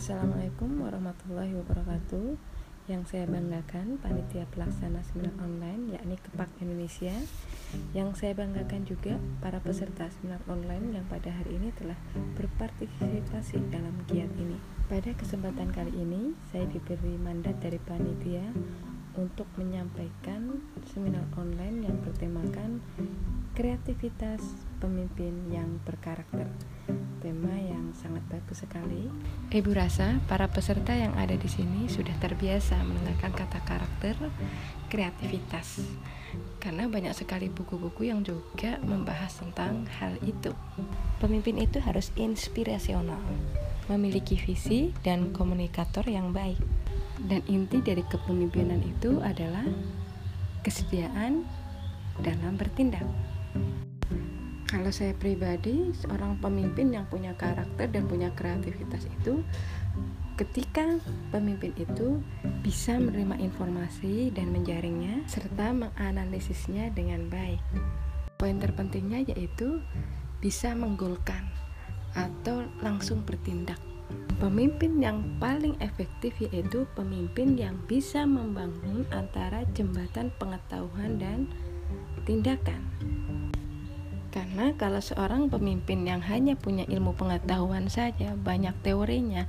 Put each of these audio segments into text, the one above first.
Assalamualaikum warahmatullahi wabarakatuh. Yang saya banggakan panitia pelaksana seminar online yakni Kepak Indonesia. Yang saya banggakan juga para peserta seminar online yang pada hari ini telah berpartisipasi dalam giat ini. Pada kesempatan kali ini saya diberi mandat dari panitia untuk menyampaikan seminar online yang bertemakan kreativitas pemimpin yang berkarakter tema yang sangat bagus sekali. Ibu rasa para peserta yang ada di sini sudah terbiasa mendengarkan kata karakter, kreativitas. Karena banyak sekali buku-buku yang juga membahas tentang hal itu. Pemimpin itu harus inspirasional, memiliki visi dan komunikator yang baik. Dan inti dari kepemimpinan itu adalah kesediaan dalam bertindak. Kalau saya pribadi, seorang pemimpin yang punya karakter dan punya kreativitas itu ketika pemimpin itu bisa menerima informasi dan menjaringnya serta menganalisisnya dengan baik. Poin terpentingnya yaitu bisa menggolkan atau langsung bertindak. Pemimpin yang paling efektif yaitu pemimpin yang bisa membangun antara jembatan pengetahuan dan tindakan. Karena kalau seorang pemimpin yang hanya punya ilmu pengetahuan saja, banyak teorinya,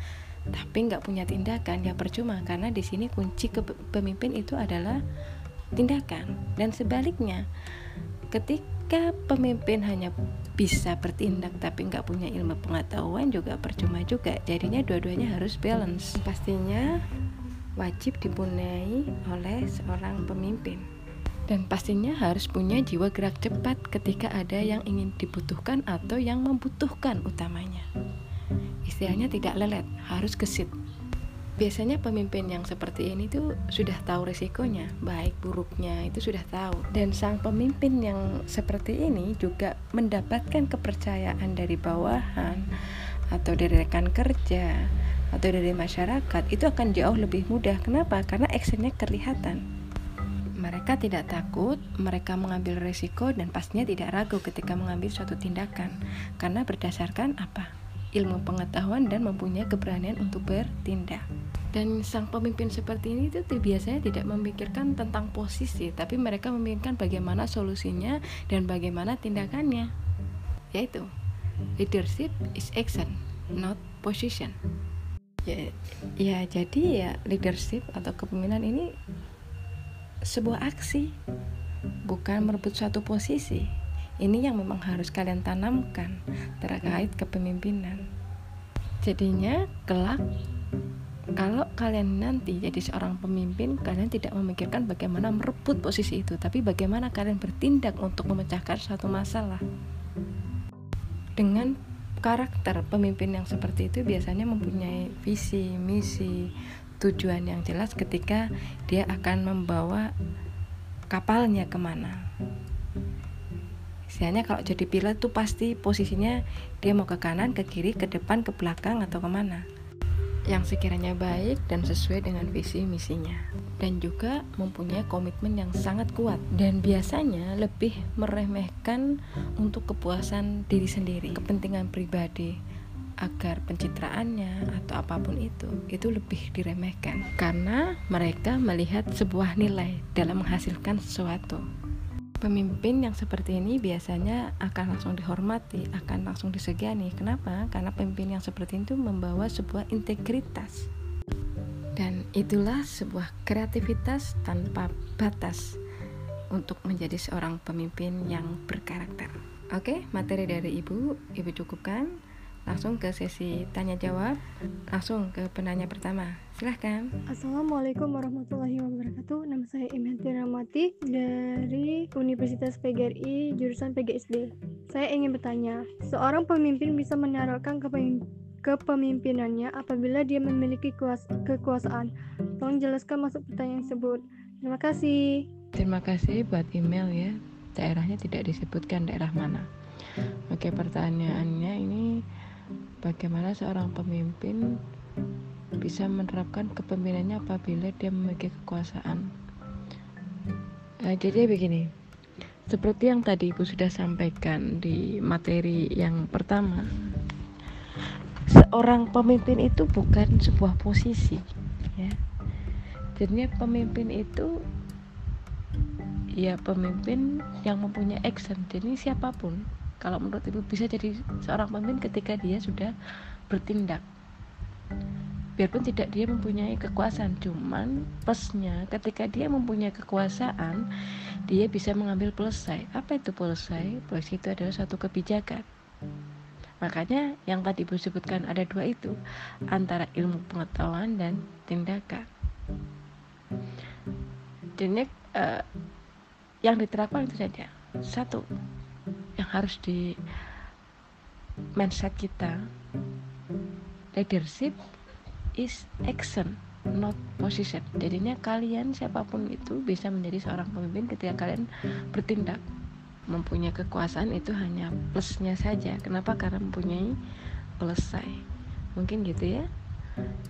tapi nggak punya tindakan, ya percuma. Karena di sini kunci pemimpin itu adalah tindakan. Dan sebaliknya, ketika pemimpin hanya bisa bertindak tapi nggak punya ilmu pengetahuan juga percuma juga. Jadinya dua-duanya harus balance. Pastinya wajib dipunyai oleh seorang pemimpin dan pastinya harus punya jiwa gerak cepat ketika ada yang ingin dibutuhkan atau yang membutuhkan utamanya. Istilahnya tidak lelet, harus gesit. Biasanya pemimpin yang seperti ini tuh sudah tahu resikonya, baik buruknya itu sudah tahu. Dan sang pemimpin yang seperti ini juga mendapatkan kepercayaan dari bawahan atau dari rekan kerja atau dari masyarakat itu akan jauh lebih mudah. Kenapa? Karena actionnya kelihatan mereka tidak takut, mereka mengambil risiko dan pastinya tidak ragu ketika mengambil suatu tindakan karena berdasarkan apa? Ilmu pengetahuan dan mempunyai keberanian untuk bertindak. Dan sang pemimpin seperti ini itu biasanya tidak memikirkan tentang posisi, tapi mereka memikirkan bagaimana solusinya dan bagaimana tindakannya. Yaitu leadership is action, not position. Ya, ya jadi ya leadership atau kepemimpinan ini sebuah aksi, bukan merebut suatu posisi. Ini yang memang harus kalian tanamkan terkait kepemimpinan. Jadinya kelak kalau kalian nanti jadi seorang pemimpin, kalian tidak memikirkan bagaimana merebut posisi itu, tapi bagaimana kalian bertindak untuk memecahkan suatu masalah. Dengan karakter pemimpin yang seperti itu biasanya mempunyai visi, misi, tujuan yang jelas ketika dia akan membawa kapalnya ke mana Istilahnya kalau jadi pilot tuh pasti posisinya dia mau ke kanan, ke kiri, ke depan, ke belakang atau ke mana yang sekiranya baik dan sesuai dengan visi misinya. Dan juga mempunyai komitmen yang sangat kuat. Dan biasanya lebih meremehkan untuk kepuasan diri sendiri. Kepentingan pribadi agar pencitraannya atau apa pun itu itu lebih diremehkan. Karena mereka melihat sebuah nilai dalam menghasilkan sesuatu. Pemimpin yang seperti ini biasanya akan langsung dihormati, akan langsung disegani. Kenapa? Karena pemimpin yang seperti itu membawa sebuah integritas. Dan itulah sebuah kreativitas tanpa batas untuk menjadi seorang pemimpin yang berkarakter. Oke, materi dari Ibu, Ibu cukupkan langsung ke sesi tanya jawab. Langsung ke penanya pertama. Silahkan. Assalamualaikum warahmatullahi wabarakatuh. Nama saya Imhati Ramati dari Universitas PGRI jurusan PGSD saya ingin bertanya seorang pemimpin bisa menaruhkan kepemimpinannya apabila dia memiliki kuas kekuasaan? Tolong jelaskan masuk pertanyaan tersebut. Terima kasih. Terima kasih buat email ya. Daerahnya tidak disebutkan daerah mana. Oke pertanyaannya ini bagaimana seorang pemimpin bisa menerapkan kepemimpinannya apabila dia memiliki kekuasaan. Nah, jadi begini, seperti yang tadi Ibu sudah sampaikan di materi yang pertama, seorang pemimpin itu bukan sebuah posisi ya jadi pemimpin itu ya pemimpin yang mempunyai action jadi siapa pun kalau menurut ibu bisa jadi seorang pemimpin ketika dia sudah bertindak. Biarpun tidak dia mempunyai kekuasaan cuman plusnya ketika dia mempunyai kekuasaan dia bisa mengambil pelusai apa itu pelusai pelusai itu adalah satu kebijakan. Makanya yang tadi ibu sebutkan ada dua itu antara ilmu pengetahuan dan tindakan. Jadi uh, yang diterapkan itu saja. Satu harus di mindset kita. Leadership is action not position. Jadinya kalian siapa pun itu bisa menjadi seorang pemimpin ketika kalian bertindak. Mempunyai kekuasaan itu hanya plusnya saja. Kenapa? Karena mempunyai pelusai mungkin gitu ya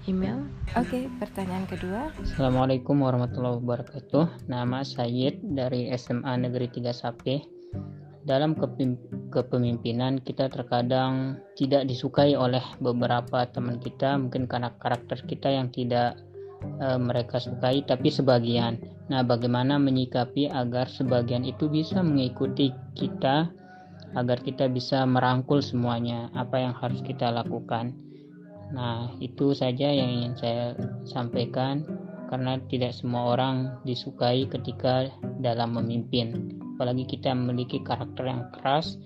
email. Oke okay, pertanyaan kedua. Assalamualaikum warahmatullahi wabarakatuh. Nama Sayyid dari SMA Negeri 3 Sapi dalam kepemimpinan kita terkadang tidak disukai oleh beberapa teman kita mungkin karena karakter kita yang tidak e, mereka sukai tapi sebagian. Nah bagaimana menyikapi agar sebagian itu bisa mengikuti kita agar kita bisa merangkul semuanya apa yang harus kita lakukan? Nah itu saja yang ingin saya sampaikan karena tidak semua orang disukai ketika dalam memimpin apalagi kita memiliki karakter yang keras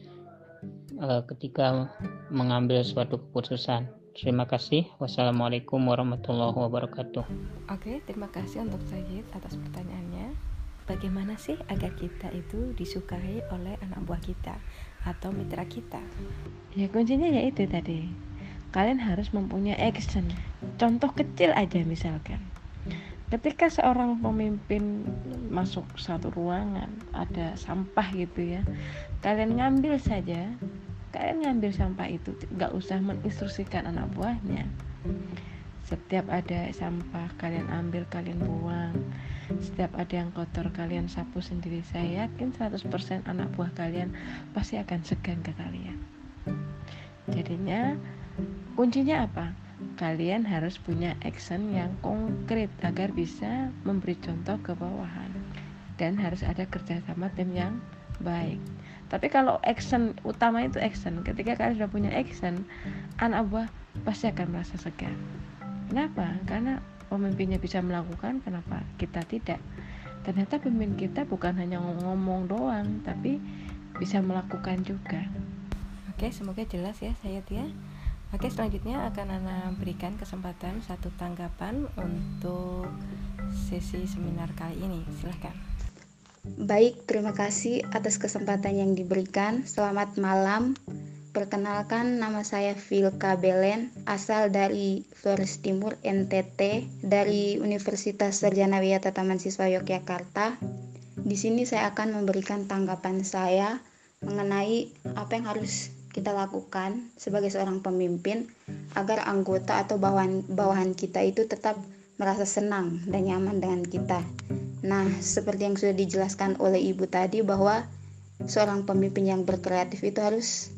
uh, ketika mengambil suatu keputusan. Terima kasih. Wassalamualaikum warahmatullahi wabarakatuh. Oke, terima kasih untuk Sayyid atas pertanyaannya. Bagaimana sih agar kita itu disukai oleh anak buah kita atau mitra kita? Ya kuncinya ya itu tadi. Kalian harus mempunyai action. Contoh kecil aja misalkan ketika seorang pemimpin masuk satu ruangan ada sampah gitu ya kalian ngambil saja kalian ngambil sampah itu nggak usah menginstruksikan anak buahnya. Setiap ada sampah kalian ambil kalian buang. Setiap ada yang kotor kalian sapu sendiri. Saya yakin 100% anak buah kalian pasti akan segan ke kalian. Jadinya kuncinya apa kalian harus punya action yang konkret agar bisa memberi contoh ke bawahan dan harus ada kerjasama tim yang baik. Tapi kalau action utama itu action. Ketika kalian sudah punya action anak buah pasti akan merasa segan kenapa? Karena pemimpinnya bisa melakukan kenapa kita tidak? Ternyata pemimpin kita bukan hanya ngomong doang tapi bisa melakukan juga. Oke semoga jelas ya saya ya Oke selanjutnya akan Ana berikan kesempatan satu tanggapan untuk sesi seminar kali ini silahkan Baik, terima kasih atas kesempatan yang diberikan. Selamat malam. Perkenalkan nama saya Vilka Belen, asal dari Flores Timur, NTT, dari Universitas Sarjana Wiyata Taman Siswa Yogyakarta. Di sini saya akan memberikan tanggapan saya mengenai apa yang harus kita lakukan sebagai seorang pemimpin agar anggota atau bawahan bawahan kita itu tetap merasa senang dan nyaman dengan kita. Nah, seperti yang sudah dijelaskan oleh Ibu tadi bahwa seorang pemimpin yang berkreatif itu harus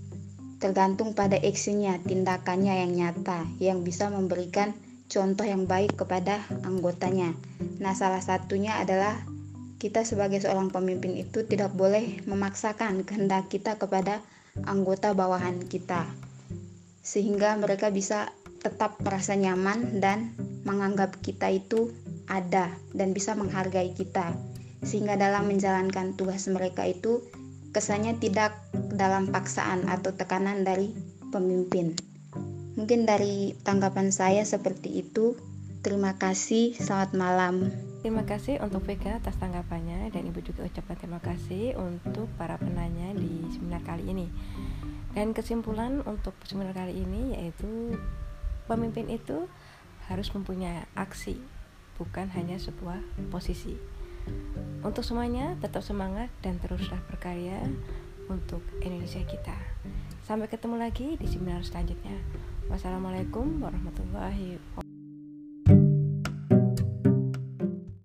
tergantung pada aksinya, tindakannya yang nyata yang bisa memberikan contoh yang baik kepada anggotanya. Nah, salah satunya adalah kita sebagai seorang pemimpin itu tidak boleh memaksakan kehendak kita kepada anggota bawahan kita, sehingga mereka bisa tetap merasa nyaman dan menganggap kita itu ada dan bisa menghargai kita, sehingga dalam menjalankan tugas mereka itu kesannya tidak dalam paksaan atau tekanan dari pemimpin. Mungkin dari tanggapan saya seperti itu. Terima kasih, selamat malam. Terima kasih untuk Vega atas tanggapannya dan Ibu juga ucapkan terima kasih untuk para penanya di seminar kali ini. Dan kesimpulan untuk seminar kali ini yaitu pemimpin itu harus mempunyai aksi, bukan hanya sebuah posisi. Untuk semuanya tetap semangat dan teruslah berkarya untuk Indonesia kita. Sampai ketemu lagi di seminar selanjutnya. Wassalamualaikum warahmatullahi wabarakatuh.